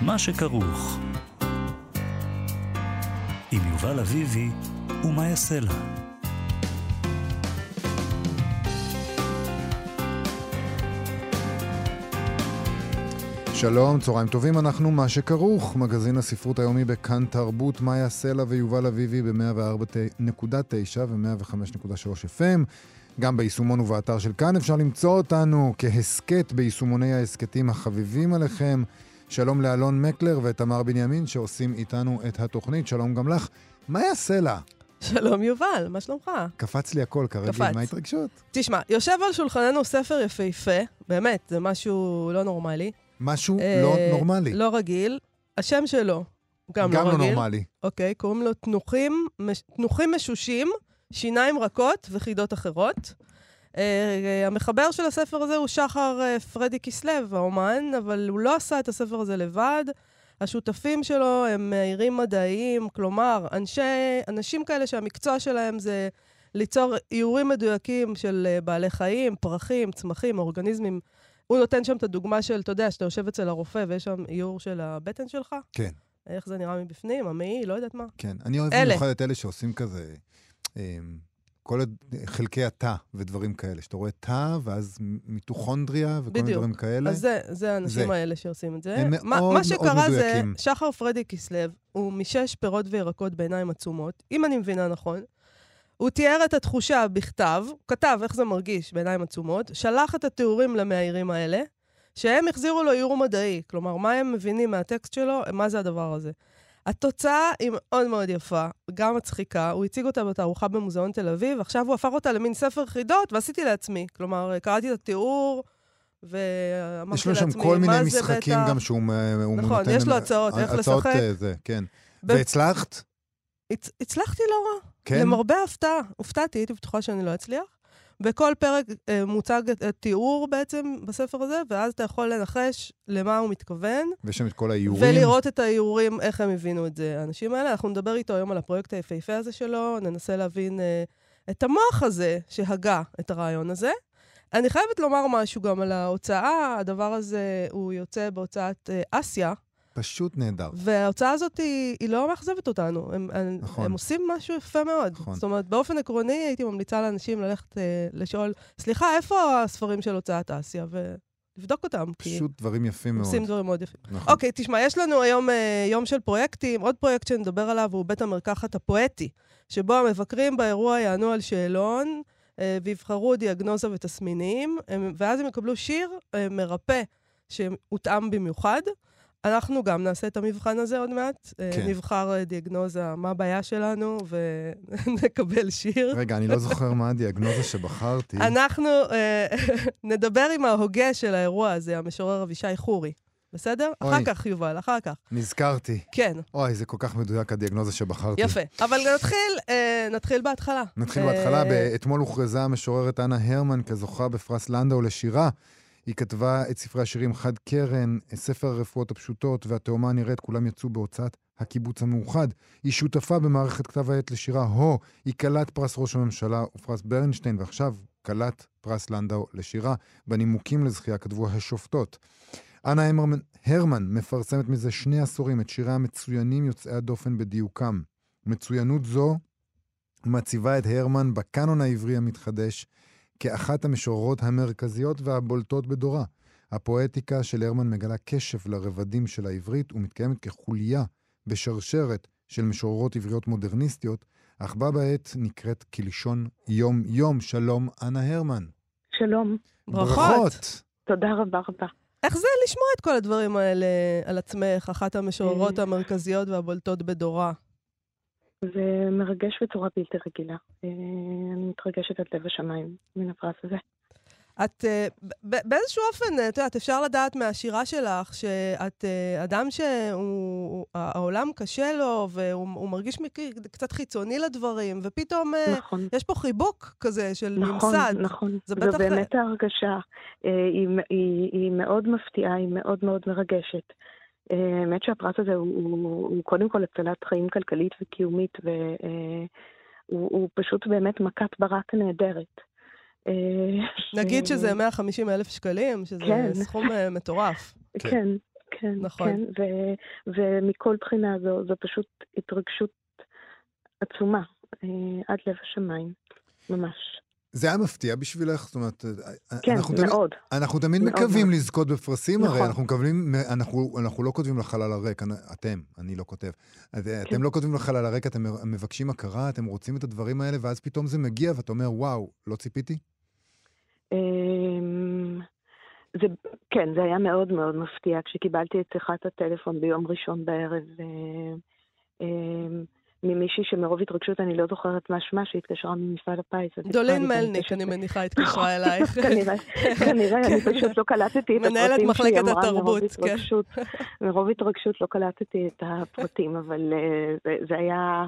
מה שכרוך. עם יובל אביבי ומה יעשה לה. שלום, צהריים טובים, אנחנו מה שכרוך, מגזין הספרות היומי בכאן תרבות, מאיה סלע ויובל אביבי ב-104.9 ו-105.3 FM. גם ביישומון ובאתר של כאן אפשר למצוא אותנו כהסכת ביישומוני ההסכתים החביבים עליכם. שלום לאלון מקלר ותמר בנימין שעושים איתנו את התוכנית. שלום גם לך. מאיה סלע. שלום יובל, מה שלומך? קפץ לי הכל כרגיל, קפץ. מה ההתרגשות? תשמע, יושב על שולחננו ספר יפהפה, באמת, זה משהו לא נורמלי. משהו אה, לא נורמלי. לא רגיל. השם שלו גם, גם לא לא רגיל. נורמלי. אוקיי, קוראים לו תנוחים, מש- תנוחים משושים, שיניים רכות וחידות אחרות. אה, המחבר של הספר הזה הוא שחר אה, פרדי כסלו, האומן, אבל הוא לא עשה את הספר הזה לבד. השותפים שלו הם מאיירים מדעיים, כלומר, אנשי, אנשים כאלה שהמקצוע שלהם זה ליצור איורים מדויקים של אה, בעלי חיים, פרחים, צמחים, אורגניזמים. הוא נותן שם את הדוגמה של, אתה יודע, שאתה יושב אצל הרופא ויש שם איור של הבטן שלך, כן, איך זה נראה מבפנים, המעי, לא יודעת מה. כן. אני אוהב. במיוחד את אלה שעושים כזה, אה, כל חלקי התא ודברים כאלה. שאתה רואה תא, ואז מיטוכונדריה וכל מיני בדיוק. דברים כאלה. אז זה, זה האנשים זה. האלה שעושים את זה. הם מה, מאוד מה מאוד שקרה זה, מדויקים. שחר פרדי כסלו, הוא משש פירות וירקות בעיניים עצומות, אם אני מבינה נכון. הוא תיאר את התחושה בכתב, הוא כתב איך זה מרגיש בעיניים עצומות, שלח את התיאורים למאיירים האלה, שהם החזירו לו איור מדעי. כלומר, מה הם מבינים מהטקסט שלו, מה זה הדבר הזה. התוצאה היא מאוד מאוד יפה, גם מצחיקה. הוא הציג אותה בתערוכה במוזיאון תל אביב, עכשיו הוא הפך אותה למין ספר חידות, ועשיתי לעצמי. כלומר, קראתי את התיאור, ואמרתי יש לו שם לעצמי, כל מיני מה זה משחקים בטח? גם שהוא נכון, נותן... יש לו הצעות, איך הצעות, לשחק. אה, זה, כן. ב- והצלחת? הצ- הצלחתי לא רע. כן? למרבה ההפתעה, הופתעתי, הייתי בטוחה שאני לא אצליח. בכל פרק אה, מוצג תיאור בעצם בספר הזה, ואז אתה יכול לנחש למה הוא מתכוון, ויש שם את כל האיורים. ולראות את האיורים, איך הם הבינו את זה, האנשים האלה. אנחנו נדבר איתו היום על הפרויקט היפהפה הזה שלו, ננסה להבין אה, את המוח הזה שהגה את הרעיון הזה. אני חייבת לומר משהו גם על ההוצאה, הדבר הזה, הוא יוצא בהוצאת אה, אסיה, פשוט נהדר. וההוצאה הזאת היא, היא לא מאכזבת אותנו. הם, נכון. הם עושים משהו יפה מאוד. נכון. זאת אומרת, באופן עקרוני הייתי ממליצה לאנשים ללכת אה, לשאול, סליחה, איפה הספרים של הוצאת אסיה? ולבדוק אותם, כי פשוט דברים יפים מאוד. עושים דברים מאוד יפים. נכון. אוקיי, תשמע, יש לנו היום אה, יום של פרויקטים. עוד פרויקט שנדבר עליו הוא בית המרקחת הפואטי, שבו המבקרים באירוע יענו על שאלון אה, ויבחרו דיאגנוזה ותסמינים, הם, ואז הם יקבלו שיר אה, מרפא שהותאם במיוחד. אנחנו גם נעשה את המבחן הזה עוד מעט. אה, כן. נבחר אה, דיאגנוזה, מה הבעיה שלנו, ונקבל שיר. רגע, אני לא זוכר מה הדיאגנוזה שבחרתי. אנחנו אה, נדבר עם ההוגה של האירוע הזה, המשורר אבישי חורי. בסדר? אוי. אחר כך, יובל, אחר כך. נזכרתי. כן, אוי, זה כל כך מדויק הדיאגנוזה שבחרתי. יפה. אבל נתחיל, אה, נתחיל בהתחלה. נתחיל אה, בהתחלה. אתמול הוכרזה המשוררת אנה הרמן כזוכה בפרס לנדאו לשירה. היא כתבה את ספרי השירים חד קרן, ספר הרפואות הפשוטות והתאומה הנראית, כולם יצאו בהוצאת הקיבוץ המאוחד. היא שותפה במערכת כתב העת לשירה הו, היא כלת פרס ראש הממשלה ופרס ברנשטיין, ועכשיו כלת פרס לנדאו לשירה. בנימוקים לזכייה כתבו השופטות. אנה הרמן, הרמן מפרסמת מזה שני עשורים את שיריה המצוינים יוצאי הדופן בדיוקם. מצוינות זו מציבה את הרמן בקאנון העברי המתחדש כאחת המשוררות המרכזיות והבולטות בדורה. הפואטיקה של הרמן מגלה קשב לרבדים של העברית ומתקיימת כחוליה בשרשרת של משוררות עבריות מודרניסטיות, אך בה בעת נקראת כלשון יום-יום. שלום, אנה הרמן. שלום, ברכות. תודה רבה רבה. איך זה לשמוע את כל הדברים האלה על עצמך, אחת המשוררות אה. המרכזיות והבולטות בדורה? זה מרגש בצורה בלתי רגילה. אה, אני מתרגשת עד לב השמיים מן הפרס הזה. את, אה, באיזשהו אופן, אה, את יודעת, אפשר לדעת מהשירה שלך שאת אדם שהעולם קשה לו, והוא הוא מרגיש קצת חיצוני לדברים, ופתאום נכון, יש פה חיבוק כזה של נכון, ממסד. נכון. זה זו בטח- באמת ההרגשה. היא, היא, היא מאוד מפתיעה, היא מאוד מאוד מרגשת. אה, האמת שהפרס הזה הוא, הוא, הוא קודם כל הצלת חיים כלכלית וקיומית, והוא הוא פשוט באמת מכת ברק נהדרת. אה, נגיד ש- שזה 150 אלף שקלים, שזה כן. סכום אה, מטורף. כן. כן, כן, נכון. כן, ו- ומכל בחינה זו, זו פשוט התרגשות עצומה, אה, עד לב השמיים, ממש. זה היה מפתיע בשבילך? זאת אומרת, אה, כן, אנחנו תמיד, מאוד. אנחנו תמיד מאוד מקווים מאוד. לזכות בפרסים, הרי נכון. אנחנו מקבלים, אנחנו, אנחנו לא כותבים לחלל הריק, אתם, אני לא כותב. אז, אה, כן. אתם לא כותבים לחלל הריק, אתם מבקשים הכרה, אתם רוצים את הדברים האלה, ואז פתאום זה מגיע ואתה אומר, וואו, לא ציפיתי? אמ, זה, כן, זה היה מאוד מאוד מפתיע כשקיבלתי את שיחת הטלפון ביום ראשון בערב אה, אמ, ממישהי שמרוב התרגשות אני לא זוכרת מה שמה, שהתקשרה ממפעל הפיס. דולין מלניק, אני מניחה, התקשרה אלייך. כנראה, אני פשוט לא קלטתי את הפרטים מנהלת מחלקת התרבות, כן. מרוב התרגשות לא קלטתי את הפרטים, אבל אה, זה- היה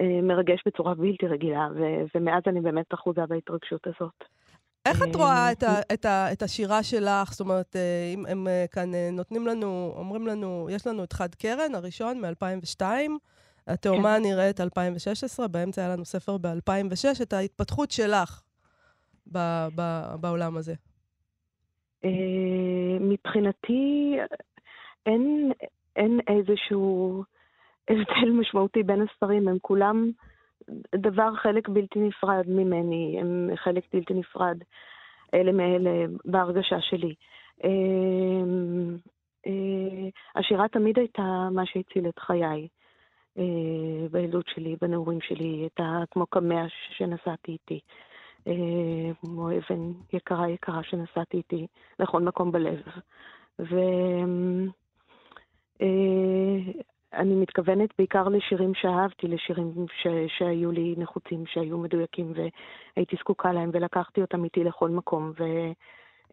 אה, מרגש בצורה בלתי רגילה, ומאז אני באמת אחוזה בהתרגשות הזאת. איך את אה, רואה את, ה, את, ה, את השירה שלך? זאת אומרת, אם הם כאן נותנים לנו, אומרים לנו, יש לנו את חד קרן, הראשון מ-2002, התאומה נראית 2016, באמצע היה לנו ספר ב-2006, את ההתפתחות שלך ב, ב, בעולם הזה. אה, מבחינתי אין, אין איזשהו הבדל משמעותי בין הספרים, הם כולם דבר חלק בלתי נפרד ממני, הם חלק בלתי נפרד אלה מאלה בהרגשה שלי. אה, אה, השירה תמיד הייתה מה שהציל את חיי. אה, בילדות שלי, בנעורים שלי, הייתה כמו קמע שנסעתי איתי. אה, כמו אבן יקרה יקרה שנסעתי איתי לכל מקום בלב. ואני מתכוונת בעיקר לשירים שאהבתי, לשירים ש... שהיו לי נחוצים, שהיו מדויקים והייתי זקוקה להם, ולקחתי אותם איתי לכל מקום, ו...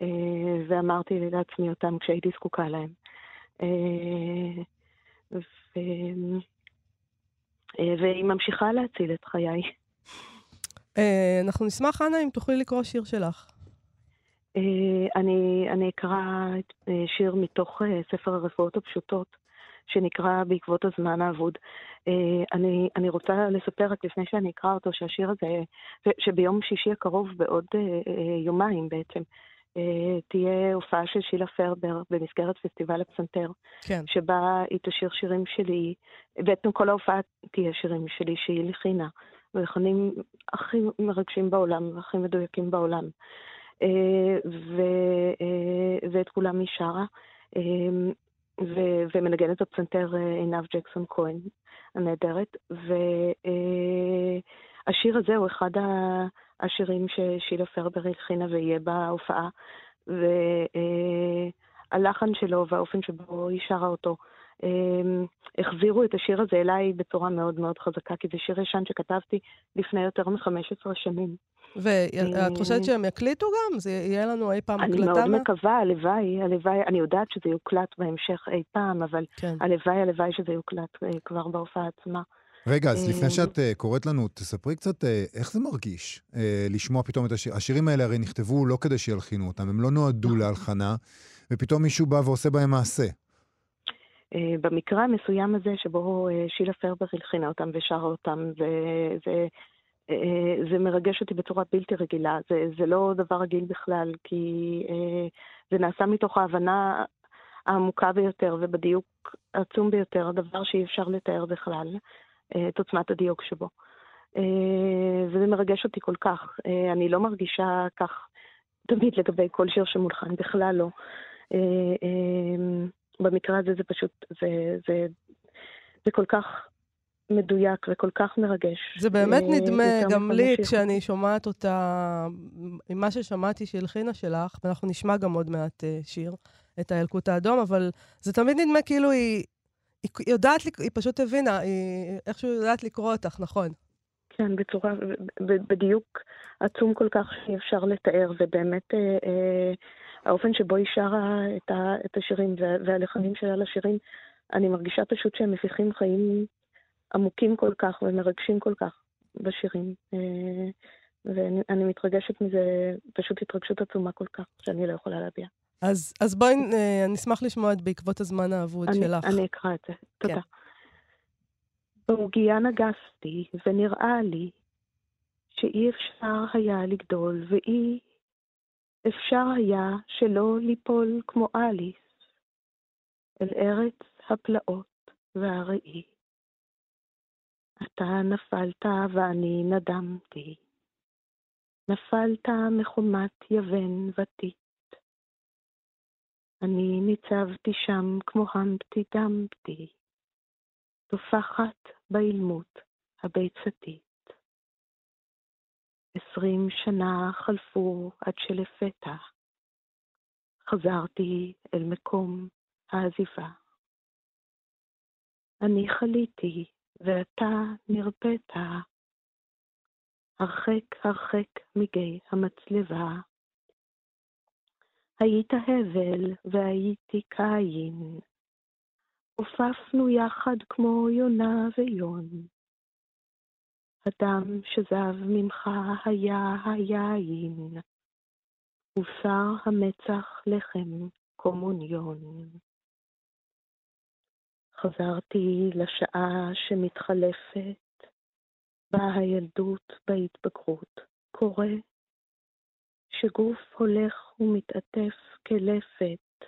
אה, ואמרתי לעצמי אותם כשהייתי זקוקה להם. אה, ו... אה, והיא ממשיכה להציל את חיי. אה, אנחנו נשמח, אנה, אם תוכלי לקרוא שיר שלך. אה, אני, אני אקרא שיר מתוך ספר הרפואות הפשוטות, שנקרא בעקבות הזמן האבוד. אני, אני רוצה לספר רק לפני שאני אקרא אותו, שהשיר הזה, שביום שישי הקרוב, בעוד יומיים בעצם, תהיה הופעה של שילה פרבר במסגרת פסטיבל הפסנתר, כן. שבה היא תשיר שירים שלי, בעצם כל ההופעה תהיה שירים שלי שהיא לחנה, ולחנים הכי מרגשים בעולם והכי מדויקים בעולם. אה, ו- אה, ואת כולם היא שרה, אה, ו- ומנגנת בפסנתר אה, עינב ג'קסון כהן הנהדרת, והשיר הזה הוא אחד ה- השירים ששילה פרבר הלחינה ויהיה בהופעה, והלחן שלו והאופן שבו היא שרה אותו, אה, החזירו את השיר הזה אליי בצורה מאוד מאוד חזקה, כי זה שיר ישן שכתבתי לפני יותר מ-15 שנים. ואת חושבת שהם יקליטו גם? זה יהיה לנו אי פעם אני הקלטה? מאוד מה- מקווה, הלוואי, הלוואי, אני יודעת שזה יוקלט בהמשך אי פעם, אבל כן. הלוואי, הלוואי שזה יוקלט אה, כבר בהופעה עצמה. רגע, אז לפני אה, שאת uh, קוראת לנו, תספרי קצת uh, איך זה מרגיש uh, לשמוע פתאום את השיר. השירים האלה הרי נכתבו לא כדי שילחינו אותם, הם לא נועדו נכון. להלחנה, ופתאום מישהו בא ועושה בהם מעשה. במקרה המסוים הזה, שבו שילה פרבר הלחינה אותם ושרה אותם, זה, זה, אה, זה מרגש אותי בצורה בלתי רגילה. זה, זה לא דבר רגיל בכלל, כי אה, זה נעשה מתוך ההבנה העמוקה ביותר ובדיוק העצום ביותר, הדבר שאי אפשר לתאר בכלל, אה, את עוצמת הדיוק שבו. אה, וזה מרגש אותי כל כך. אה, אני לא מרגישה כך תמיד לגבי כל שיר שמולחן, בכלל לא. אה, אה, במקרה הזה זה פשוט, זה, זה, זה כל כך מדויק וכל כך מרגש. זה באמת אה, נדמה, גם לי, מה כשאני שומעת אותה, ממה ששמעתי שהלחינה שלך, ואנחנו נשמע גם עוד מעט אה, שיר, את הילקוט האדום, אבל זה תמיד נדמה כאילו היא, היא יודעת, היא פשוט הבינה, היא איכשהו יודעת לקרוא אותך, נכון. כן, בצורה, בדיוק עצום כל כך שאי אפשר לתאר, ובאמת אה, אה, האופן שבו היא שרה את, ה, את השירים וה, והלחנים שלה לשירים, אני מרגישה פשוט שהם מפיחים חיים עמוקים כל כך ומרגשים כל כך בשירים. אה, ואני אני מתרגשת מזה, פשוט התרגשות עצומה כל כך, שאני לא יכולה להביע. אז, אז בואי, אה, אני אשמח לשמוע את בעקבות הזמן האבוד אני, שלך. אני אקרא את זה, תודה. כן. בעוגיה נגסתי, ונראה לי שאי אפשר היה לגדול, ואי אפשר היה שלא ליפול כמו אליס. אל ארץ הפלאות והראי. אתה נפלת ואני נדמתי. נפלת מחומת יבן ותית. אני ניצבתי שם כמו המפטי דמפטי, טופחת באילמות הביצתית. עשרים שנה חלפו עד שלפתע חזרתי אל מקום העזיבה. אני חליתי ואתה נרפאת, הרחק הרחק מגיא המצלבה. היית הבל והייתי קין, עופפנו יחד כמו יונה ויון. הדם שזב ממך היה היין, ובשר המצח לחם קומוניון. חזרתי לשעה שמתחלפת, בה הילדות בהתבגרות קורה, שגוף הולך ומתעטף כלפת,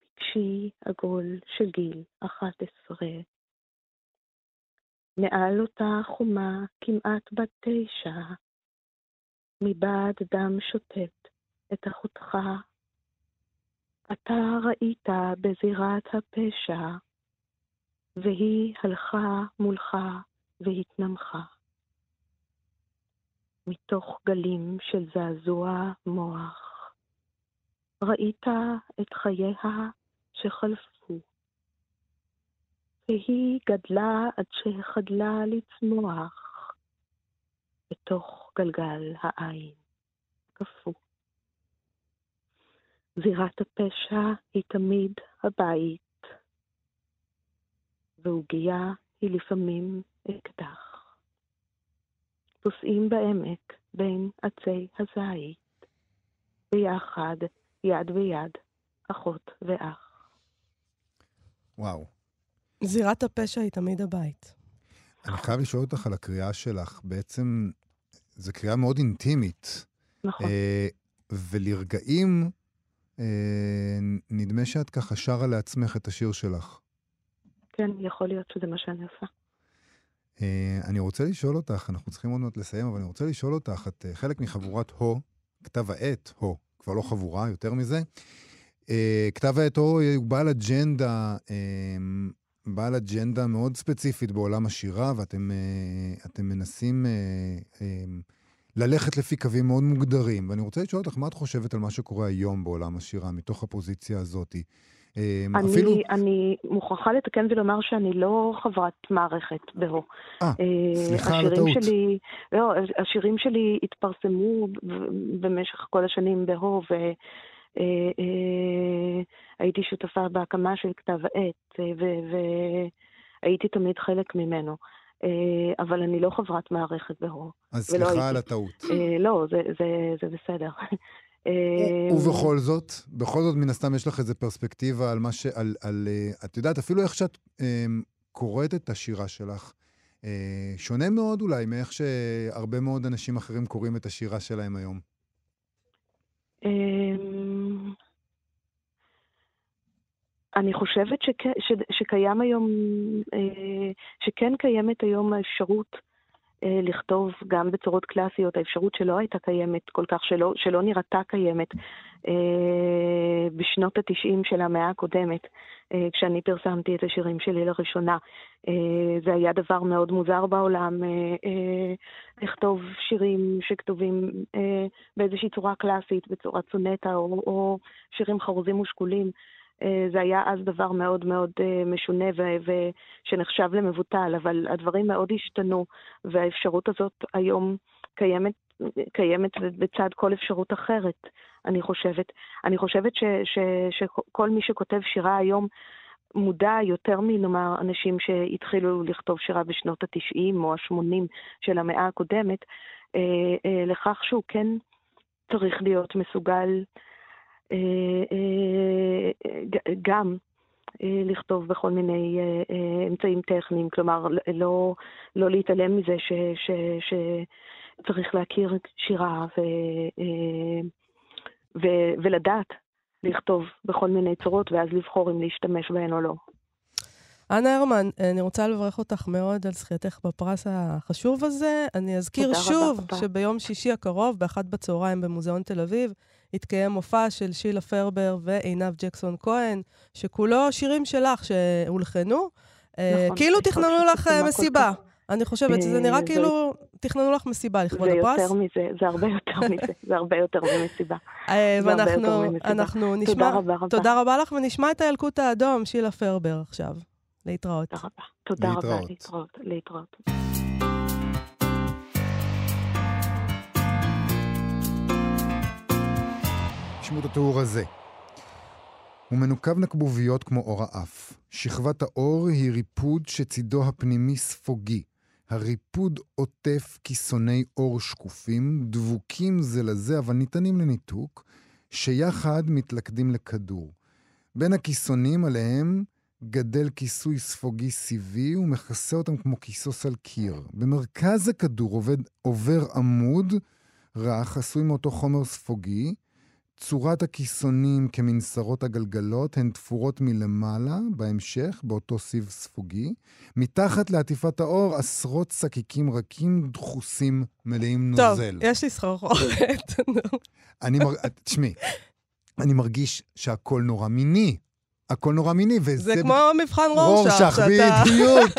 פגשי עגול של גיל אחת עשרה. מעל אותה חומה כמעט בת תשע, מבעד דם שוטט את אחותך אתה ראית בזירת הפשע, והיא הלכה מולך והתנמכה. מתוך גלים של זעזוע מוח, ראית את חייה שחלפו, והיא גדלה עד שהחדלה לצמוח בתוך גלגל העין קפוא. זירת הפשע היא תמיד הבית, ועוגיה היא לפעמים אקדח. פוסעים בעמק בין עצי הזית, ביחד, יד ביד, אחות ואח. וואו. זירת הפשע היא תמיד הבית. אני חייב לשאול אותך על הקריאה שלך. בעצם, זו קריאה מאוד אינטימית. נכון. אה, ולרגעים אה, נדמה שאת ככה שרה לעצמך את השיר שלך. כן, יכול להיות שזה מה שאני עושה. אה, אני רוצה לשאול אותך, אנחנו צריכים עוד מעט לסיים, אבל אני רוצה לשאול אותך, את אה, חלק מחבורת הו, כתב העת הו, כבר לא חבורה, יותר מזה. כתב העת הו הוא בעל אג'נדה, בעל אג'נדה מאוד ספציפית בעולם השירה, ואתם מנסים ללכת לפי קווים מאוד מוגדרים. ואני רוצה לשאול אותך, מה את חושבת על מה שקורה היום בעולם השירה, מתוך הפוזיציה הזאת? אה, אני, אפילו... אני מוכרחה לתקן ולומר שאני לא חברת מערכת בהו. אה, אה סליחה על הטעות. שלי, לא, השירים שלי התפרסמו במשך כל השנים בהו, והייתי אה, שותפה בהקמה של כתב העת, והייתי תמיד חלק ממנו. אה, אבל אני לא חברת מערכת בהור. אז סליחה על הטעות. אה, לא, זה, זה, זה בסדר. אה, ובכל זאת, בכל זאת, מן הסתם יש לך איזו פרספקטיבה על מה ש... על, על, את יודעת, אפילו איך שאת קוראת את השירה שלך, שונה מאוד אולי מאיך שהרבה מאוד אנשים אחרים קוראים את השירה שלהם היום. אני חושבת שכ, ש, שקיים היום, אה, שכן קיימת היום האפשרות אה, לכתוב גם בצורות קלאסיות, האפשרות שלא הייתה קיימת כל כך, שלא, שלא נראתה קיימת אה, בשנות התשעים של המאה הקודמת, כשאני פרסמתי את השירים שלי לראשונה. זה היה דבר מאוד מוזר בעולם, לכתוב שירים שכתובים באיזושהי צורה קלאסית, בצורת סונטה, או, או שירים חרוזים ושקולים. אה, זה היה אז דבר מאוד מאוד אה, משונה ושנחשב למבוטל, אבל הדברים מאוד השתנו, והאפשרות הזאת היום קיימת, קיימת בצד כל אפשרות אחרת, אני חושבת. אני חושבת ש, ש, שכל מי שכותב שירה היום, מודע יותר מנאמר אנשים שהתחילו לכתוב שירה בשנות ה-90 או ה-80 של המאה הקודמת, אה, לכך שהוא כן צריך להיות מסוגל גם אה, לכתוב בכל מיני אמצעים טכניים, כלומר, לא, לא להתעלם מזה ש, ש, שצריך להכיר שירה ו, ו, ולדעת לכתוב בכל מיני צורות, ואז לבחור אם להשתמש בהן או לא. אנה הרמן, אני רוצה לברך אותך מאוד על זכייתך בפרס החשוב הזה. אני אזכיר שוב רבה. שביום שישי הקרוב, באחת בצהריים במוזיאון תל אביב, יתקיים מופע של שילה פרבר ועינב ג'קסון כהן, שכולו שירים שלך שהולחנו. אה, נכון, כאילו תכננו לך אה, מסיבה. אני חושבת שזה אה, נראה זה- כאילו תכננו לך מסיבה לכבוד זה הפרס. יותר מזה, זה הרבה יותר מזה, זה הרבה יותר ממסיבה. אה, זה הרבה יותר ואנחנו ממסיבה. אנחנו נשמע... תודה רבה רבה. תודה רבה לך, ונשמע את הילקוט האדום, שילה פרבר עכשיו. להתראות. תודה רבה. תודה רבה, להתראות. להתראות. תשמעו את התיאור הזה. הוא מנוקב נקבוביות כמו אור האף. שכבת האור היא ריפוד שצידו הפנימי ספוגי. הריפוד עוטף כיסוני אור שקופים, דבוקים זה לזה אבל ניתנים לניתוק, שיחד מתלכדים לכדור. בין הכיסונים עליהם גדל כיסוי ספוגי סיבי ומכסה אותם כמו כיסוס על קיר. במרכז הכדור עובד, עובר עמוד רך עשוי מאותו חומר ספוגי, צורת הכיסונים כמנסרות הגלגלות הן תפורות מלמעלה, בהמשך, באותו סיב ספוגי. מתחת לעטיפת האור עשרות שקיקים רכים דחוסים מלאים טוב, נוזל. יש לי סחרחורת. נו. אני מר... תשמעי, אני מרגיש שהכל נורא מיני. הכל נורא מיני, וזה... זה כמו מבחן רורשך, רורשך, שאתה... בדיוק.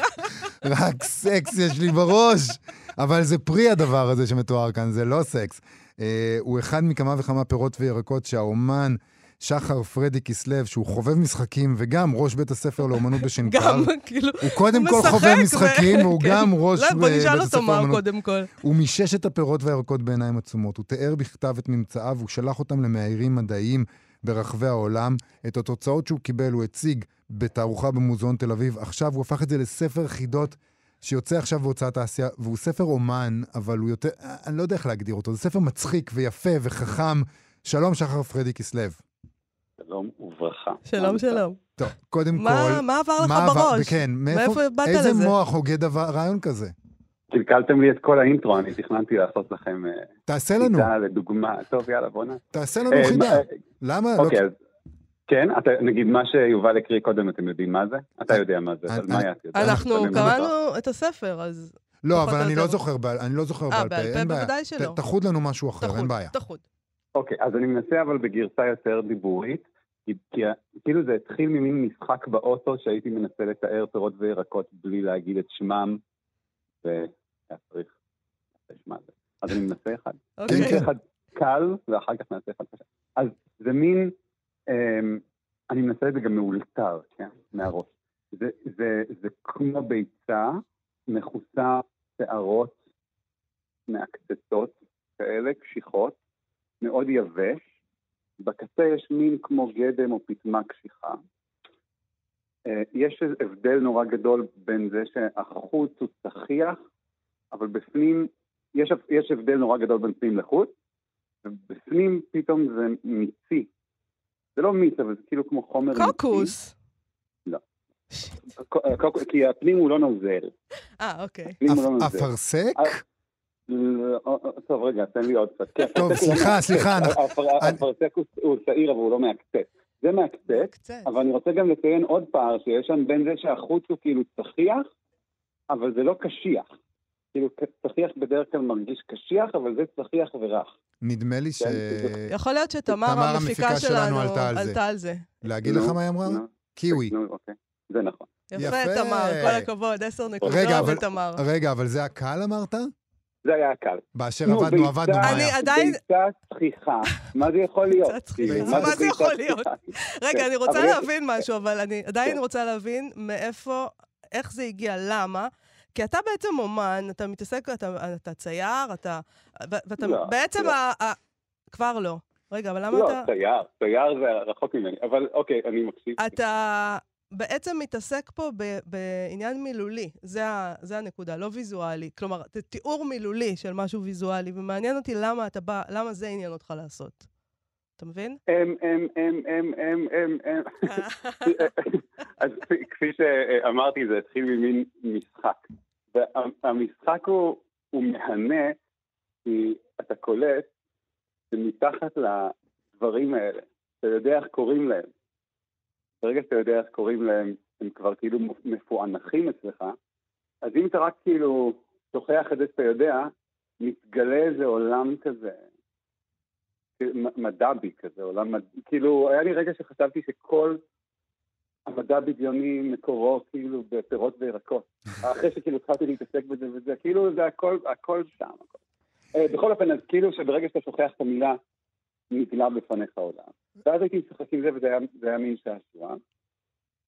רק סקס יש לי בראש. אבל זה פרי הדבר הזה שמתואר כאן, זה לא סקס. אה, הוא אחד מכמה וכמה פירות וירקות שהאומן שחר פרדי כסלו, שהוא חובב משחקים וגם ראש בית הספר לאומנות בשנקר, גם, כאילו, הוא קודם כל חובב משחקים, והוא כן. גם ראש לא, בוא אה, נשאל בית אותו הספר מה לאומנות. קודם כל. הוא מישש את הפירות והירקות בעיניים עצומות. הוא תיאר בכתב את ממצאיו, הוא שלח אותם למאיירים מדעיים ברחבי העולם. את התוצאות שהוא קיבל הוא הציג בתערוכה במוזיאון תל אביב. עכשיו הוא הפך את זה לספר חידות שיוצא עכשיו בהוצאת העשייה, והוא ספר אומן, אבל הוא יותר, אני לא יודע איך להגדיר אותו. זה ספר מצחיק ויפה וחכם. שלום, שחר פרדי כסלו. שלום וברכה. שלום, שלום. טוב, קודם מה כל... מה עבר לך מה עבר- בראש? כן, מאיפה, מאיפה באת איזה לזה? מוח הוגה דבר, רעיון כזה? קלקלתם לי את כל האינטרו, אני תכננתי לעשות לכם אה, תעשה לנו, חידה לדוגמה. טוב, יאללה, בוא נעשה. תעשה לנו אה, חידה. מה- למה? אוקיי, לא... אז... כן, אתה, נגיד מה שיובל הקריא קודם, אתם יודעים מה זה? אתה יודע מה זה, אני- אבל מה אני- יודעת? אנחנו אני- קראנו את הספר, אז לא, אבל אני לא. זוכר בעל אני לא זוכר אה, בעל פה, בעל פה אין בעיה. בוודאי שלא. תחוד לנו משהו אחר, אין תחוד, בעיה. תחוד. אוקיי, אז אני מנסה אבל בגרסה יותר דיבורית, כי, כאילו זה התחיל ממין משחק באוטו שהייתי מנסה לתאר פירות וירקות בלי להגיד את שמם, והיה צריך מה זה. אז אני מנסה אחד. אני אוקיי. נעשה אחד קל, ואחר כך נעשה אחד קשה. אז זה מין, אני מנסה את זה גם מאולתר, כן, מהראש. זה, זה, זה כמו ביצה מכוסה שערות מעקצצות כאלה, קשיחות, מאוד יבש. בקצה יש מין כמו גדם או פטמה קשיחה. אה, יש הבדל נורא גדול בין זה שהחוץ הוא צחיח, אבל בפנים, יש, יש הבדל נורא גדול בין פנים לחוץ, ובפנים פתאום זה מיצי. זה לא מיץ, אבל זה כאילו כמו חומר. קוקוס. לא. כי הפנים הוא לא נוזל. אה, אוקיי. הוא לא. אפרסק? אה, לא, אה, אה, טוב, רגע, תן לי עוד קצת. כן, טוב, לא סליחה. סליחה, הפרסק הוא- שעיר, אבל הוא לא מעקצץ. זה מעקצץ, קצת. אבל אני רוצה גם לציין עוד פער שיש שם בין זה שהחוץ הוא כאילו צחיח, אבל זה לא קשיח. כאילו, צחיח בדרך כלל מרגיש קשיח, אבל זה צחיח ורך. נדמה לי ש... כן, יכול להיות שתמר תמר המפיקה שלנו עלתה על זה. להגיד לך מה היא אמרה? קיווי. אוקיי. זה נכון. יפה. תמר, כל הכבוד, עשר נקודות לתמר. רגע, אבל זה הקל אמרת? זה היה הקל. באשר נו, עבדנו, עבדנו, מה אני היה? עדיין- ביצה צחיחה. מה זה יכול להיות? ביצה צחיחה. כאילו, מה זה יכול להיות? רגע, כן, אני רוצה להבין משהו, אבל אני עדיין כן. רוצה להבין מאיפה, איך זה הגיע, למה. כי אתה בעצם אומן, אתה מתעסק, אתה, אתה צייר, אתה... ו- ואתה לא, בעצם לא. ה... ה... כבר לא. רגע, אבל למה לא, אתה... צייר, צייר זה רחוק ממני, אבל אוקיי, אני מקשיב. אתה בעצם מתעסק פה ב- בעניין מילולי, זה, ה- זה הנקודה, לא ויזואלי. כלומר, זה תיאור מילולי של משהו ויזואלי, ומעניין אותי למה אתה בא, למה זה עניין אותך לעשות. אתה מבין? אמ, אמ, אמ, אמ, אמ, אמ, אמ. אז כפי- כפי שאמרתי, זה התחיל ממין משחק. והמשחק הוא הוא מהנה, כי אתה קולט שמתחת לדברים האלה, אתה יודע איך קוראים להם. ברגע שאתה יודע איך קוראים להם, הם כבר כאילו מפוענחים אצלך, אז אם אתה רק כאילו שוכח את זה שאתה יודע, מתגלה איזה עולם כזה, מדבי כזה, עולם מד... כאילו, היה לי רגע שחשבתי שכל המדע בדיוני מקורו כאילו בפירות וירקות. אחרי שכאילו התחלתי להתעסק בזה וזה, כאילו זה הכל, הכל שם. הכל. אה, בכל אופן, אז כאילו שברגע שאתה שוכח את המילה, נגלה בפניך עולם. ואז הייתי משחק עם זה וזה היה, זה היה מין שעשוע.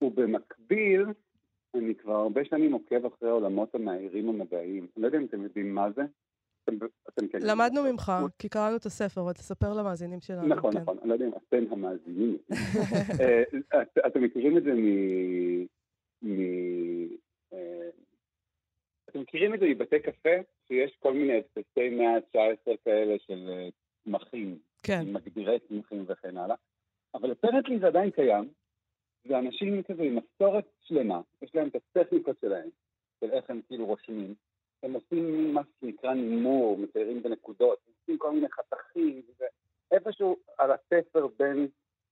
ובמקביל, אני כבר הרבה שנים עוקב אחרי העולמות המהירים המדעיים. אני לא יודע אם אתם יודעים מה זה. אתם, אתם כן למדנו ממך, כי קראנו את הספר, אבל תספר למאזינים שלנו. נכון, כן. נכון, אני לא יודע אם אתם המאזינים. אה, את- אתם מכירים את זה מ... מ... אה, אתם מכירים את זה מבתי קפה, שיש כל מיני הדפסי מאה ה-19 כאלה של אה, צמחים, כן. עם מגדירי צמחים וכן הלאה, אבל apparently זה עדיין קיים, זה אנשים כזה עם מסורת שלמה, יש להם את הטכניקות שלהם, של איך הם כאילו רושמים, הם עושים מה שנקרא נימור, מציירים בנקודות, הם עושים כל מיני חתכים, איפשהו על התפר בין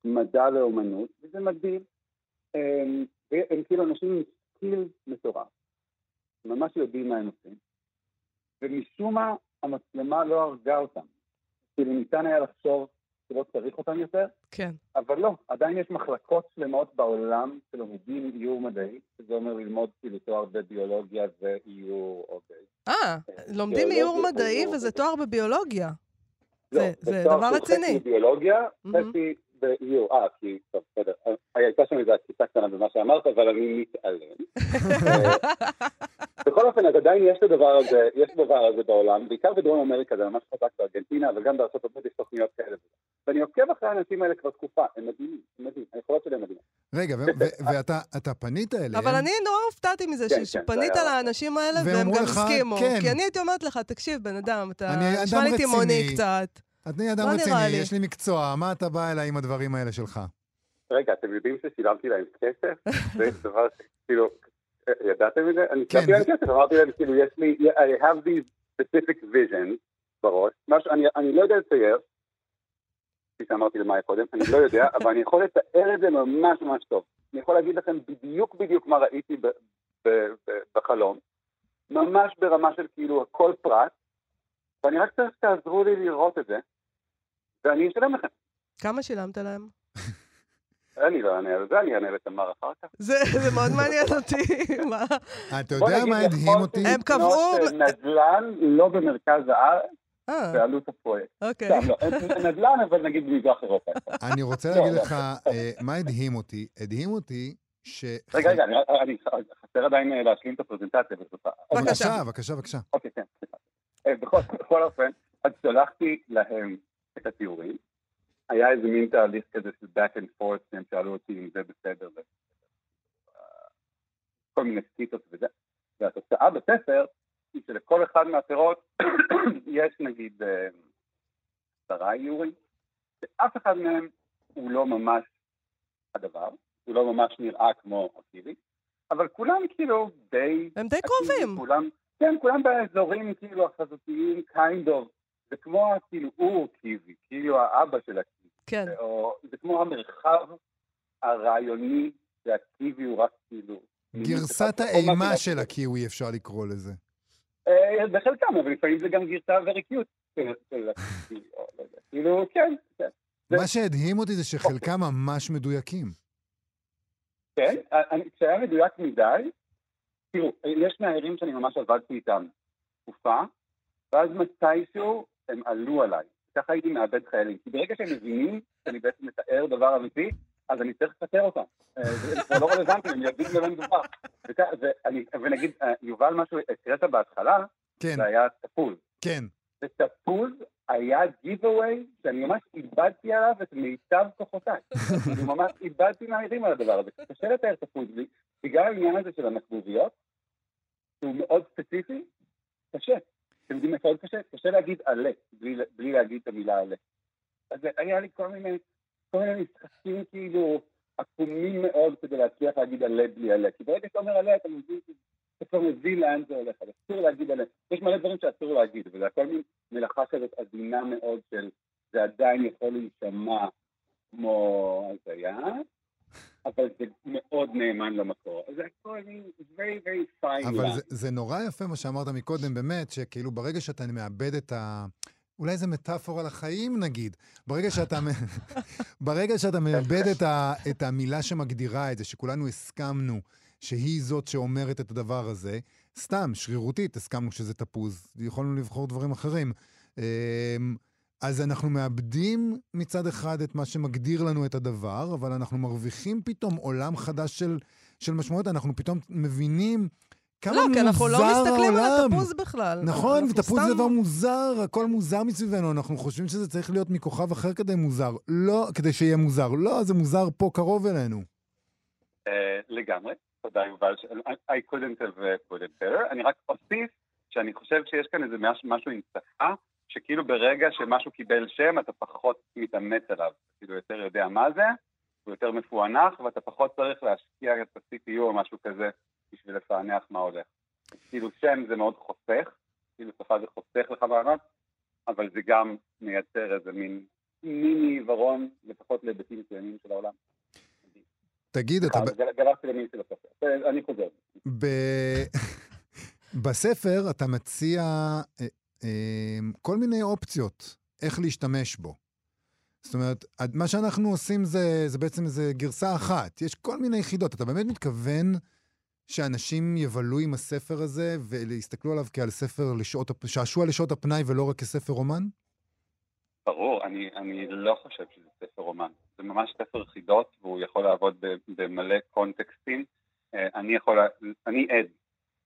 מדע לאומנות, וזה מדהים. הם, הם כאילו אנשים עם skill מטורף, ממש יודעים מה הם עושים, ומשום מה המצלמה לא הרגה אותם. כאילו ניתן היה לחשוב שלא צריך אותם יותר, כן. אבל לא, עדיין יש מחלקות שלמות בעולם שלומדים איור מדעי, שזה אומר ללמוד כאילו תואר בביולוגיה ואיור או ב... אה, לומדים ביולוגיה, איור מדעי וזה. תואר בביולוגיה. לא, זה- דבר רציני. חצי ביולוגיה, מהמם. חצי באיור. אה, כי, טוב, בסדר. אה, הייתה שם איזו עקיצה קטנה במה שאמרת, אבל אני מתעלם. אה, בכל אופן, אז עדיין יש את הדבר הזה, יש את הדבר הזה בעולם, בעיקר בדרום אמריקה, זה ממש חזק בארגנטינה, אבל גם בארצות הברית יש תוכניות כאלה. ואני עוקב אחרי האנשים האלה כבר תקופה, הם מדהימים, הם מדהימים, היכולות שלהם מדהימות. רגע, ו- ו- ואתה אתה פנית אליהם? אבל אני נורא הופתעתי מזה כן, כן, שפנית היה- לאנשים האלה והם גם לך, הסכימו. כן. כי אני הייתי אומרת לך, תקשיב, בן אדם, אתה אני אדם נשמע לי תימוני רציני. קצת. אני אדם נראה רציני? יש לי מקצוע, מה אתה בא אליי עם הדברים האלה שלך? רגע, אתם יודעים ששילמתי להם כסף? זה דבר שכאילו, אה, ידעתם את זה? אני כן, שילמתי להם כסף, אמרתי להם, כאילו, יש לי, I have these specific visions בראש, אני לא יודע לצייר, כפי שאמרתי למאיה קודם, אני לא יודע, אבל אני יכול לתאר את זה ממש ממש טוב. אני יכול להגיד לכם בדיוק בדיוק מה ראיתי ב, ב, ב, בחלום, ממש ברמה של כאילו כל פרט, ואני רק צריך שתעזרו לי לראות את זה, ואני אשלם לכם. כמה שילמת להם? אני לא אענה על זה, אני אענה לתמר אחר כך. זה זה מאוד מעניין אותי. מה? אתה יודע מה הדהים אותי? הם קבעו- אה, נדל"ן לא במרכז הארץ, אה, בעלות הפרויקט. אוקיי. סתם, לא, נדל"ן, אבל נגיד במזרח אירופה. אני רוצה לא, להגיד לא. לך, אה, מה הדהים אותי? הדהים אותי ש... רגע, רגע, אני- חסר עדיין אה, להשלים את הפרזנטציה ברשותך. בבקשה. בבקשה, בבקשה. אוקיי, כן, סליחה. אה, בכל אופן, אז שלחתי להם את התיאורים. היה איזה מין תהליך כזה של back and forth, שהם שאלו אותי אם זה בסדר, ו- אה, כל מיני סקיטות וזה. והתוצאה בספר שלכל אחד מהפירות יש נגיד אה, עשרה איורים, שאף אחד מהם הוא לא ממש הדבר, הוא לא ממש נראה כמו הקיבי, אבל כולם כאילו די... הם די קרובים. כולם, כן, כולם באזורים כאילו החזותיים, kind of. זה כמו כאילו הוא קיבי, כאילו האבא של הקיבי. כן. או זה כמו המרחב הרעיוני שהקיבי הוא רק כאילו... גרסת האימה של. הקיווי, אפשר לקרוא לזה. אה, בחלקם, אבל לפעמים זה גם גרסה וריקיות. כאילו, כן, כן. מה שהדהים אותי זה שחלקם ממש מדויקים. כן, כשהיה מדויק מדי, תראו, יש מאיירים שאני ממש עבדתי איתם תקופה, ואז מתישהו הם עלו עליי. ככה הייתי מאבד חיילים. כי ברגע שהם מבינים שאני בעצם מתאר דבר אמיתי, אז אני צריך לפטר אותם. אה, זה כבר לא רלוונטי, הם יודעים במה מדובר. ונגיד, אה, יובל, משהו הקראת בהתחלה, כן, זה היה תפוז. כן. ותפוז היה giveaway שאני ממש איבדתי עליו את מיטב כוחותיי. אני ממש איבדתי מהעירים על הדבר הזה. קשה לתאר תפוז לי, בגלל העניין הזה של הנקבוביות, שהוא מאוד ספציפי, קשה. אתם יודעים איפה עוד קשה? קשה להגיד עלה, בלי, בלי להגיד את המילה עלה. אז היה לי כל מיני, כל מיני משחקים כאילו עקומים מאוד כדי להצליח להגיד עלה בלי עלה. כי ברגע שאתה אומר עלה, אתה מבין, אתה כבר מבין לאן זה הולך. אז אסור להגיד עלה. יש מלא דברים שאסור להגיד, וזה הכל מין מלאכה כזאת עדינה מאוד של זה עדיין יכול להישמע כמו הזיה, אבל זה מאוד נאמן למקור. זה הכל very very fine. אבל זה, זה נורא יפה מה שאמרת מקודם, באמת, שכאילו ברגע שאתה מאבד את ה... אולי זה מטאפורה לחיים נגיד. ברגע שאתה, ברגע שאתה מאבד את, ה, את המילה שמגדירה את זה, שכולנו הסכמנו שהיא זאת שאומרת את הדבר הזה, סתם, שרירותית, הסכמנו שזה תפוז, יכולנו לבחור דברים אחרים. אמ, אז אנחנו מאבדים מצד אחד את מה שמגדיר לנו את הדבר, אבל אנחנו מרוויחים פתאום עולם חדש של, של משמעויות, אנחנו פתאום מבינים כמה לא, מוזר כי אנחנו לא מסתכלים על העולם. התפוז בכלל. נכון, ותפוז זה סתם- דבר מוזר, הכל מוזר מסביבנו, אנחנו חושבים שזה צריך להיות מכוכב אחר כדי מוזר. לא, כדי שיהיה מוזר. לא, זה מוזר פה קרוב אלינו. אה, לגמרי, תודה יובל, I couldn't have uh, put it better. אני רק אוסיף שאני חושב שיש כאן איזה מש- משהו עם שפה, שכאילו ברגע שמשהו קיבל שם, אתה פחות מתאמץ עליו. כאילו יותר יודע מה זה, הוא יותר מפוענח, ואתה פחות צריך להשקיע את ה-CPU או משהו כזה בשביל לפענח מה הולך. כאילו שם זה מאוד חוסך, כאילו שפה זה חוסך לך מאמץ, אבל זה גם מייצר איזה מין מיני עיוורון, לפחות להיבטים מסוימים של העולם. תגיד, אתה... גלשתי למין של הספר. אה, אני חוזר. בספר אתה מציע אה, אה, כל מיני אופציות איך להשתמש בו. זאת אומרת, מה שאנחנו עושים זה, זה בעצם איזה גרסה אחת. יש כל מיני יחידות. אתה באמת מתכוון שאנשים יבלו עם הספר הזה ויסתכלו עליו כעל ספר לשעות, שעשוע לשעות הפנאי ולא רק כספר רומן? ברור, אני, אני לא חושב שזה ספר רומן. זה ממש ספר חידות, והוא יכול לעבוד במלא קונטקסטים. אה, אני יכול, אני עד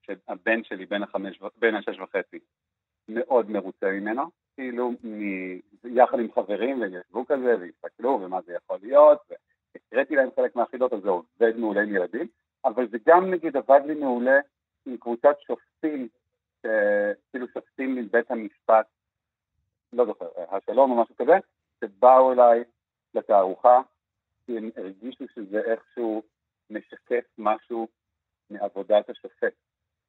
שהבן שלי, בן החמש, בן השש וחצי, מאוד מרוצה ממנו, כאילו, מ- יחד עם חברים, והם ישבו כזה, והסתכלו, ומה זה יכול להיות, והקראתי להם חלק מהחידות, אז זה עובד מעולה עם ילדים, אבל זה גם, נגיד, עבד לי מעולה עם קבוצת שופטים, ש- כאילו שופטים מבית המשפט, לא זוכר, השלום או משהו כזה, שבאו אליי לתערוכה, כי הם הרגישו שזה איכשהו משקף משהו מעבודת השופט.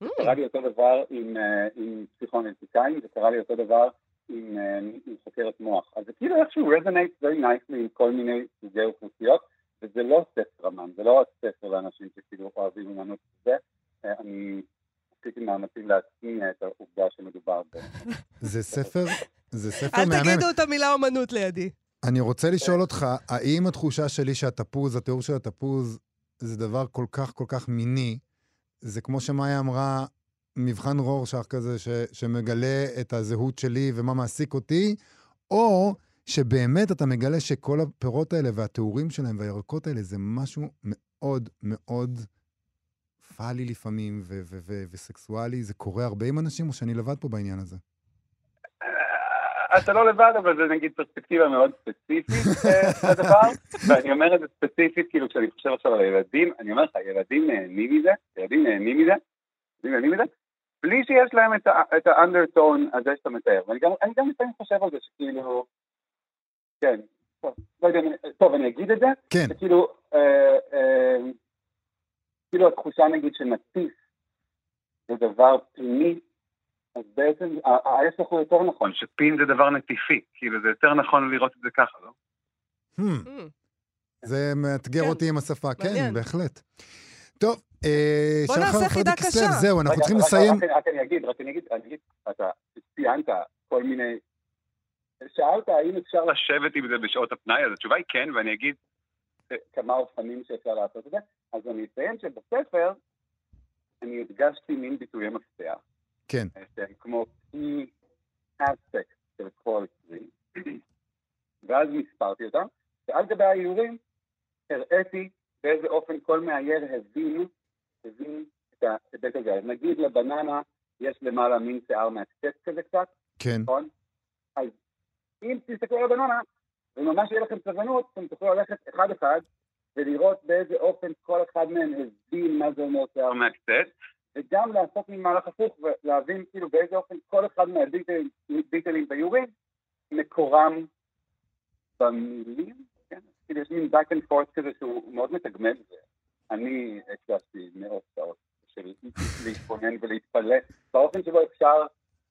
Mm, קרה לי אותו דבר עם, אה, עם פסיכואנליטיקאים, וקרה לי אותו דבר עם, אה, עם חוקרת מוח. אז זה כאילו איכשהו resonate very nicely עם כל מיני סוגי אוכלוסיות, וזה לא ספר אמן, זה לא רק ספר לאנשים שכאילו אוהבים אמנות וזה. אה, אני עשיתי מאמצים להטמיע את העובדה שמדובר ב... זה ספר, זה ספר אל מהמם. תגידו את המילה אומנות לידי. אני רוצה לשאול אותך, האם התחושה שלי שהתפוז, התיאור של התפוז, זה דבר כל כך כל כך מיני, זה כמו שמאיה אמרה, מבחן רורשך כזה ש, שמגלה את הזהות שלי ומה מעסיק אותי, או שבאמת אתה מגלה שכל הפירות האלה והתיאורים שלהם והירקות האלה זה משהו מאוד מאוד פאלי לפעמים ו- ו- ו- וסקסואלי. זה קורה הרבה עם אנשים, או שאני לבד פה בעניין הזה? אתה לא לבד, אבל זה נגיד פרספקטיבה מאוד ספציפית אה, לדבר, ואני אומר את זה ספציפית, כאילו כשאני חושב עכשיו על הילדים, אני אומר לך, ילדים נהנים מזה, ילדים נהנים מזה, ילדים נהנים מזה, בלי שיש להם את האנדרטון הזה שאתה מתאר. ואני גם אני גם לפעמים חושב על זה שכאילו, כן, טוב, לא יודע, טוב, אני אגיד את זה, כן, שכאילו, אה, אה, כאילו התחושה נגיד שנטיף זה דבר פנימי, אז בעצם ההפך הוא יותר נכון, שפין זה דבר נטיפי, כאילו זה יותר נכון לראות את זה ככה, לא? Hmm, Mm, זה מאתגר כן. אותי עם השפה, כן, מעניין. בהחלט. טוב, אה, בוא שחר נעשה חידה קשה. זהו, אנחנו רגע, צריכים רגע, לסיים. רק, רק אני אגיד, רק אני אגיד, אני אגיד, אתה ציינת כל מיני... שאלת האם אפשר לשבת עם זה בשעות הפנאי, אז התשובה היא כן, ואני אגיד אה, כמה אופנים שאפשר לעשות את זה. אז אני אציין שבספר אני הדגשתי מין ביטויי מפתח. כן. אה, שהם כמו key aspects של כל כלי, ואז מספרתי אותם, ועל גבי האיורים הראיתי באיזה אופן כל מאייר הבין, הבין את ההיבט הזה. אז נגיד לבננה יש למעלה מין שיער מהקצת כזה קצת, כן, נכון? אז אם תסתכלו על הבננה, וממש יהיה לכם סבלנות, אתם תוכלו ללכת אחד-אחד ולראות באיזה אופן כל אחד מהם הבין מה זה אומר שיער מהקצת, וגם לעשות מין מהלך הפוך ולהבין כאילו באיזה אופן כל אחד מהביטלים ביורים מקורם במילים, כן? כאילו יש מין back and forth כזה שהוא מאוד מתגמל, ואני הקשבתי מאות שעות של להתבונן ולהתפלא באופן שבו אפשר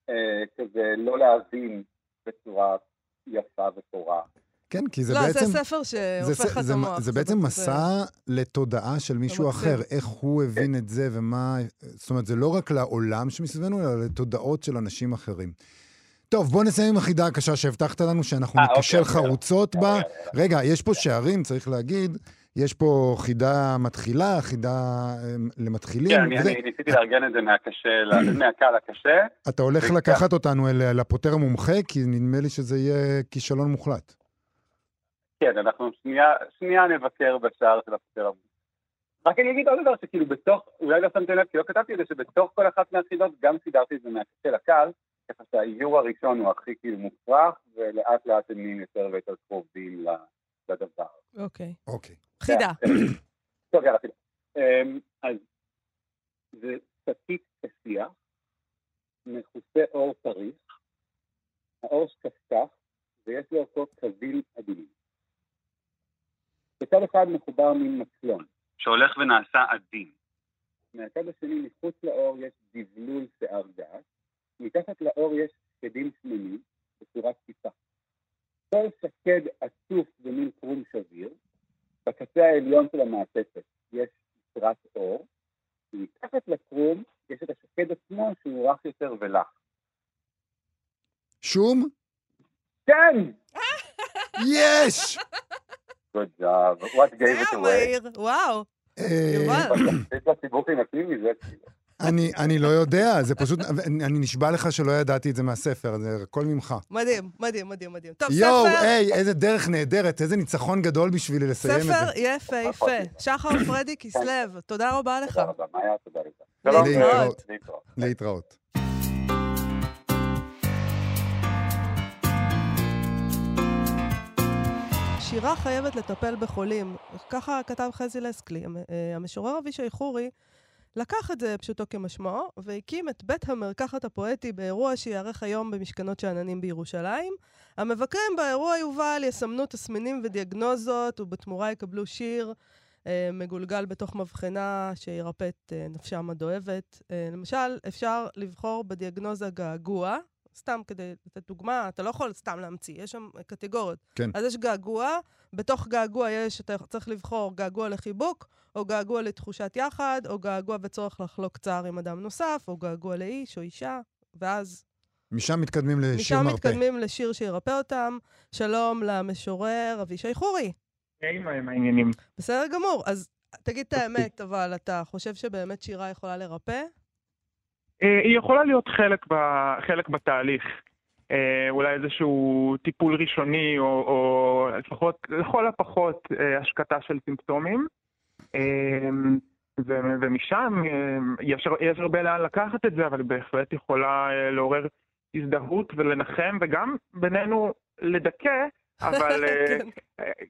אה, כזה לא להבין בצורה יפה ופורה כן, כי זה לא, בעצם... זה ספר זה, שהופך לך את זה, המוח. זה בעצם זה- מסע לתודעה של מישהו מקסים. אחר, איך הוא הבין את זה ומה... זאת אומרת, זה לא רק לעולם שמסביבנו, אלא לתודעות של אנשים אחרים. טוב, בוא נסיים עם החידה הקשה שהבטחת לנו, שאנחנו אה, ניכשל אוקיי, אוקיי. חרוצות בה. יאללה, יאללה. רגע, יש פה שערים, צריך להגיד. יש פה חידה מתחילה, חידה אה, למתחילים. כן, אני וזה- אני ניסיתי לארגן את זה מהקשה, מהקל לקשה. אתה הולך רגע. לקחת אותנו אל לפותר המומחה, כי נדמה לי שזה יהיה כישלון מוחלט. כן, אנחנו שנייה, שנייה נבקר בשער של הפותר המ... רק אני אגיד עוד דבר שכאילו בתוך, אולי לא שמתם לב, כי לא כתבתי את זה, שבתוך כל אחת מהחידות גם סידרתי את זה מהקשה לקל, ככה שהאיור הראשון הוא הכי כאילו מופרך, ולאט לאט הם נהיים יותר ויותר קרובים לדבר. אוקיי. אוקיי. חידה. טוב, יאללה, חידה. אמ, אז זה שקית כסיח, מכוסה אור פריך, האור שקפקף, ויש לאורכו קווים אדומים. בצד אחד מחובר מין מקלון, שהולך ונעשה עדין. מהצד השני, מחוץ לאור, יש דבלול שיער גס, מתחת לאור יש שקדים שמנים בצורת טיפה. כל שקד עטוף במין קרום שביר, בקצה העליון של המעטפת יש יתרת אור, ומתחת לקרום יש את השקד עצמו שהוא רך יותר ולח. שום? כן! יש! Good job. What gave it away? וואו. לציבור חינתי מזה. אני, אני לא יודע, זה פשוט, אני, נשבע לך שלא ידעתי את זה מהספר, זה הכל ממך. מדהים, מדהים, מדהים, מדהים. טוב, יואו, ספר, היי, איזה דרך נהדרת, איזה ניצחון גדול בשבילי לסיים את ספר זה. יפהפה. שחר פרדי כסלו, תודה רבה לך. תודה רבה, מאיה, תודה רבה. להתראות. להתראות. להתראות. שירה חייבת לטפל בחולים. ככה כתב חזי לסקלי. אה, המשורר אבישי חורי לקח את זה פשוטו כמשמעו, והקים את בית המרקחת הפואטי באירוע שייערך היום במשכנות שאננים בירושלים. המבקרים באירוע יובל יסמנו תסמינים ודיאגנוזות, ובתמורה יקבלו שיר אה, מגולגל בתוך מבחנה שירפא את אה, נפשם הדואבת. אה, למשל, אפשר לבחור בדיאגנוזה געגוע, סתם כדי לתת דוגמה, אתה לא יכול סתם להמציא, יש שם קטגוריות. כן. אז יש געגוע, בתוך געגוע יש, אתה צריך לבחור געגוע לחיבוק, או געגוע לתחושת יחד, או געגוע וצורך לחלוק צער עם אדם נוסף, או געגוע לאיש או אישה, ואז משם מתקדמים לשיר משם מרפא. מתקדמים לשיר שירפא אותם. שלום למשורר אבישי חורי. היי, מה עם העניינים? בסדר גמור. אז תגיד את האמת, אבל אתה חושב שבאמת שירה יכולה לרפא? אה, היא יכולה להיות חלק, ב, חלק בתהליך. אה, אולי איזשהו טיפול ראשוני, או, או לפחות, לכל הפחות, אה, השקטה של סימפטומים. ו, ומשם אה, יש, יש הרבה לאן לקחת את זה, אבל היא בהחלט יכולה אה, לעורר הזדהות ולנחם, וגם בינינו לדכא, אבל... אה, כן.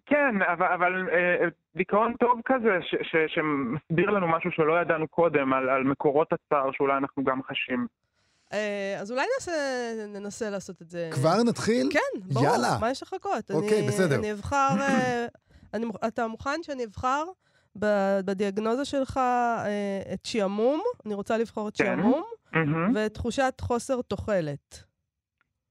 כן, אבל, אבל אה, דיכאון טוב כזה, ש, ש, שמסביר לנו משהו שלא ידענו קודם, על, על מקורות הצער שאולי אנחנו גם חשים. אז אולי ננסה, ננסה לעשות את זה. כבר נתחיל? כן, ברור. יאללה. מה יש לחכות? אוקיי, אני, בסדר. אני אבחר... אני, אתה מוכן שאני אבחר בדיאגנוזה שלך אה, את שעמום? אני רוצה לבחור את כן. שעמום, מהמם. ואת תחושת חוסר תוחלת.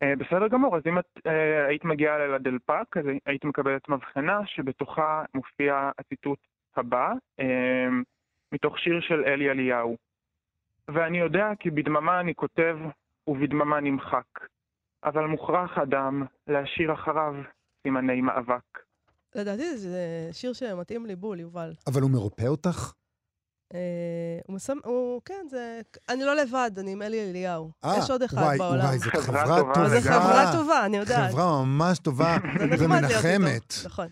אה, בסדר גמור, אז אם את אה, היית מגיעה לדלפק, אז היית מקבלת מבחנה שבתוכה מופיע הציטוט הבא, מתוך שיר של אלי אליהו. ואני יודע כי בדממה אני כותב ובדממה נמחק, אבל מוכרח אדם להשאיר אחריו סימני מאבק. לדעתי זה שיר שמתאים לי בול, יובל. אבל הוא מרפא אותך? אה, הוא מסם... הוא... כן, זה... אני לא לבד, אני עם אלי אליהו. אה, יש עוד אחד וואי, בעולם. וואי, זאת חברה טובה. זו חברה טובה, אני יודעת. חברה ממש טובה. ומנחמת. נכון.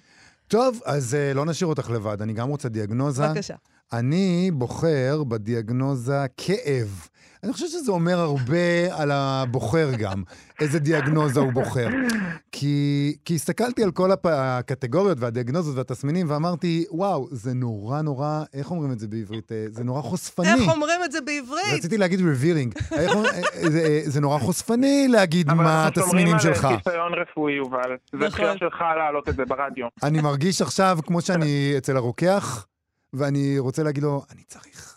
טוב, אז אה, לא נשאיר אותך לבד, אני גם רוצה דיאגנוזה. בבקשה. אני בוחר בדיאגנוזה כאב. אני חושב שזה אומר הרבה על הבוחר גם, איזה דיאגנוזה הוא בוחר. כי, כי הסתכלתי על כל הפ... הקטגוריות והדיאגנוזות והתסמינים ואמרתי, וואו, זה נורא נורא, איך אומרים את זה בעברית? אה, זה נורא חושפני. איך אומרים את זה בעברית? רציתי להגיד אומרים- אה, אה, זה, זה נורא חושפני להגיד אבל מה אנחנו התסמינים שלך. שומרים על חיסיון רפואי, יובל. זה נכון. בחירה שלך להעלות את זה ברדיו. אני מרגיש עכשיו כמו שאני אצל הרוקח, ואני רוצה להגיד לו, אני צריך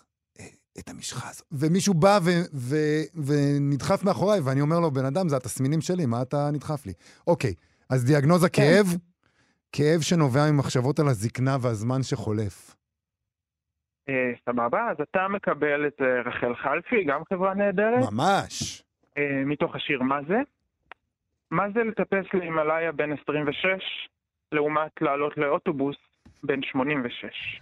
את המשחה הזו. ומישהו בא ו- ו- ונדחף מאחוריי, ואני אומר לו, בן אדם, זה התסמינים שלי, מה אתה נדחף לי? אוקיי, אז דיאגנוזה כאב, כאב שנובע ממחשבות על הזקנה והזמן שחולף. אה, סבבה, אז אתה מקבל את אה, רחל חלפי, גם חברה נהדרת, ממש. אה, מתוך השיר מה זה. מה זה לטפס להימאליה בן 26, לעומת לעלות לאוטובוס בן 86?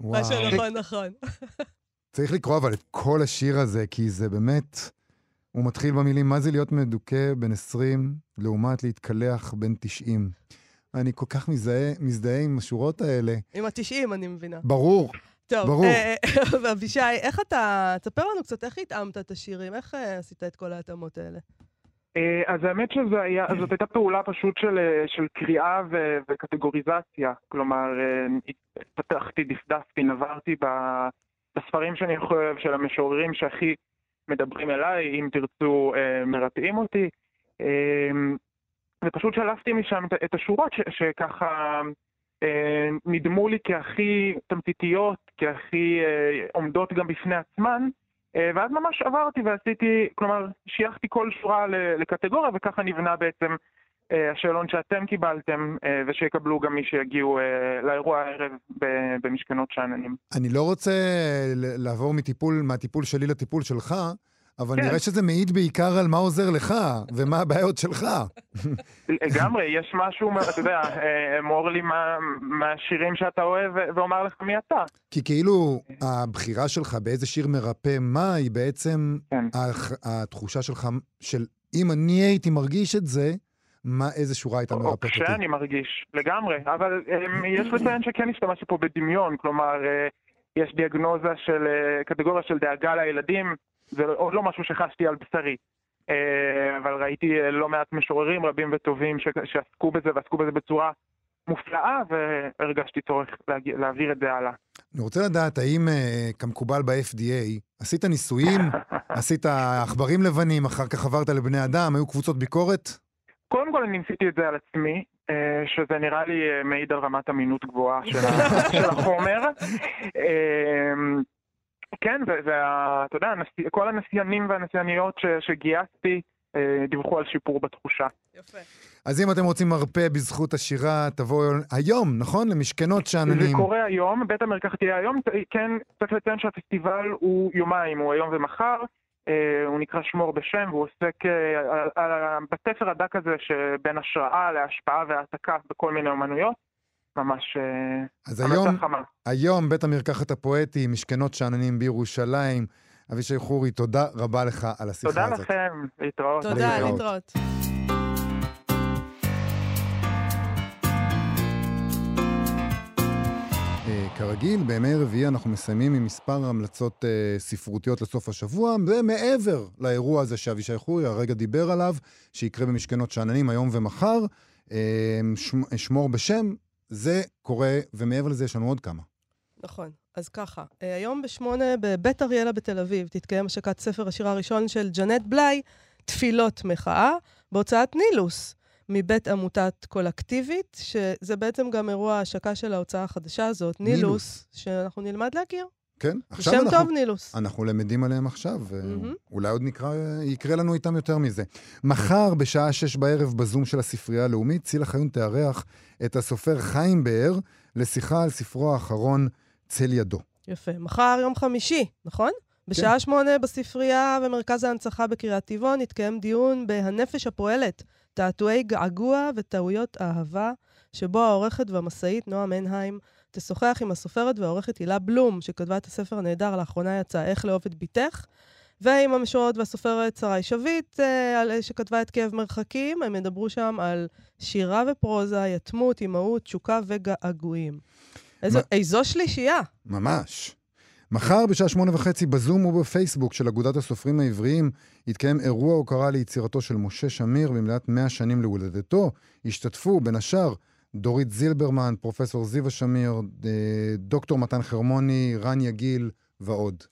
מה שנכון, נכון. צריך לקרוא אבל את כל השיר הזה, כי זה באמת... הוא מתחיל במילים, מה זה להיות מדוכא בן 20 לעומת להתקלח בן 90. אני כל כך מזדהה, מזדהה עם השורות האלה. עם התשעים, אני מבינה. ברור. טוב, ברור. אה, אה, אבישי, איך אתה... תספר לנו קצת איך התאמת את השירים, איך אה, עשית את כל ההתאמות האלה? אה, אז האמת שזאת הייתה פעולה פשוט של, אה, של קריאה ו, וקטגוריזציה. כלומר, אה, פתחתי, דפדפתי, נברתי בספרים שאני חושב, של המשוררים שהכי מדברים אליי, אם תרצו, מרתעים אותי. ופשוט שלפתי משם את- השורות ש, שככה נדמו לי כהכי תמציתיות, כהכי עומדות גם בפני עצמן. אה, ואז ממש עברתי ועשיתי, כלומר, שייכתי כל שורה לקטגוריה, וככה נבנה בעצם אה, השאלון שאתם קיבלתם, אה, ושיקבלו גם מי שיגיעו לאירוע הערב במשכנות שאננים. אני לא רוצה לעבור מטיפול, מהטיפול שלי לטיפול שלך, אבל כן. נראה שזה מעיד בעיקר על מה עוזר לך ומה הבעיות שלך. לגמרי, יש משהו, אתה יודע, אה, אמור לי מה- מהשירים שאתה אוהב ואומר לך מי אתה. כי כאילו הבחירה שלך באיזה שיר מרפא מה, היא בעצם כן. התחושה שלך של אם אני הייתי מרגיש את זה, מה, איזה שורה הייתה או מרפאת אותי. כשאני מרגיש, לגמרי. אבל אה, יש לציין שכן השתמשתי פה בדמיון, כלומר, אה, יש דיאגנוזה של אה, קטגוריה של דאגה לילדים, זה עוד לא משהו שחשתי על בשרי. אה, אבל ראיתי אה, לא מעט משוררים רבים וטובים שעסקו בזה ועסקו בזה בצורה מופלאה, והרגשתי צורך להגיע- להעביר את זה הלאה. אני רוצה לדעת, האם אה, כמקובל ב-FDA, עשית ניסויים, עשית עכברים לבנים, אחר כך עברת לבני אדם, היו קבוצות ביקורת? קודם כל אני ניסיתי את זה על עצמי, שזה נראה לי מעיד על רמת אמינות גבוהה של החומר. כן, ואתה יודע, הנשיא- כל הנשיינים והנשייניות ש- שגייסתי אה, דיווחו על שיפור בתחושה. יפה. אז אם אתם רוצים מרפא בזכות השירה, תבואו היום, נכון? למשכנות זה שאננים. קורה היום, בית המרקחת יהיה היום, כן, צריך לציין שהפסטיבל הוא יומיים, הוא היום ומחר. אה, הוא נקרא שמור בשם, והוא עוסק אה, על- על- בתפר הדק הזה שבין השראה להשפעה והעתקה בכל מיני אומנויות. ממש אה, אז היום. היום בית המרקחת הפואטי, משכנות שאננים בירושלים. אבישי חורי, תודה רבה לך על השיחה תודה הזאת. לכם, להתראות. תודה, להתראות. להתראות. אה, כרגיל, בימי רביעי אנחנו מסיימים עם מספר המלצות אה, ספרותיות לסוף השבוע, ומעבר לאירוע הזה שאבישי חורי הרגע דיבר עליו, שיקרה במשכנות שאננים היום ומחר, אה, שמ, שמור בשם, זה קורה, ומעבר לזה יש לנו עוד כמה. נכון. אז ככה, אה, היום בשמונה בבית אריאלה בתל אביב תתקיים השקת ספר השיר הראשון של ג'נט בליי, תפילות מחאה, בהוצאת נילוס, מבית עמותת קולקטיבית, שזה בעצם גם אירוע ההשקה של ההוצאה החדשה הזאת, נילוס. נילוס, שאנחנו נלמד להכיר. כן? זה שם אנחנו, טוב, נילוס. אנחנו למדים עליהם עכשיו. ואולי עוד נקרא, יקרה לנו איתם יותר מזה. מחר, בשעה שש בערב, בזום של הספרייה הלאומית, צילה חיון תארח את הסופר חיים באר לשיחה על ספרו האחרון, צל ידו. יפה. מחר יום חמישי, נכון? בשעה שמונה בספרייה במרכז ההנצחה בקריית טבעון יתקיים דיון ב"הנפש הפועלת", תעתועי געגוע וטעויות אהבה, שבו העורכת והמשאית נועה מנהיים תשוחח עם הסופרת והעורכת הילה בלום, שכתבה את הספר הנהדר, לאחרונה יצא "איך לאהוב את בתך", ועם המשוררת והסופרת שרי שביט, אה, על- שכתבה את כאב מרחקים. הם ידברו שם על שירה ופרוזה, יתמות, אימהות, תשוקה וגעגועים. איזו, מה- איזו שלישייה. ממש. מחר בשעה שמונה וחצי בזום ובפייסבוק של אגודת הסופרים העבריים יתקיים אירוע הוקרה ליצירתו של משה שמיר במלאת 100 שנים להולדתו. ישתתפו בין השאר דורית זילברמן, פרופסור זיווה שמיר, אה, דוקטור מתן חרמוני, רן יגיל ועוד.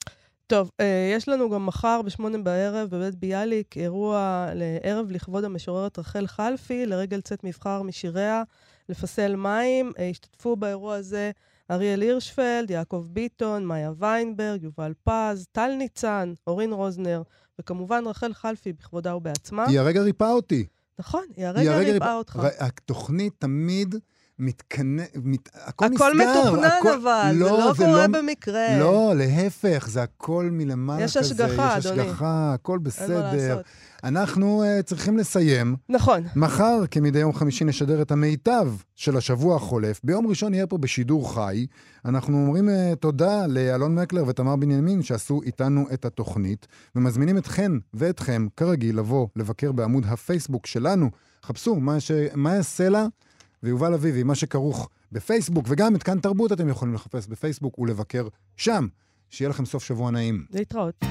טוב, אה, יש לנו גם מחר בשמונה בערב בבית ביאליק אירוע לערב לכבוד המשוררת רחל חלפי, לרגל צאת מבחר משיריה, לפסל מים. אה, השתתפו באירוע הזה אריאל הירשפלד, יעקב ביטון, מאיה ויינברג, יובל פז, טל ניצן, אורין רוזנר, וכמובן רחל חלפי בכבודה ובעצמה. היא הרגע ריפאה אותי. נכון, היא הרגע ריפאה אותך. התוכנית תמיד מתכנס, מת... הכל נסגר. הכל מתוכנן הכל- אבל, זה לא זה קורה במקרה. לא, להפך, זה הכל מלמעלה יש כזה. השגחה, יש אדוני. השגחה, הכל אין מה בסדר. אנחנו uh, צריכים לסיים. נכון. מחר, כמדי יום חמישי, נשדר את המיטב של השבוע החולף. ביום ראשון נהיה פה בשידור חי. אנחנו אומרים uh, תודה לאלון מקלר ותמר בנימין שעשו איתנו את התוכנית, ומזמינים אתכן ואתכם, כרגיל, לבוא לבקר בעמוד הפייסבוק שלנו. חפשו מה, ש... מה הסלע ויובל אביבי, מה שכרוך בפייסבוק, וגם את כאן תרבות אתם יכולים לחפש בפייסבוק ולבקר שם. שיהיה לכם סוף שבוע נעים. להתראות.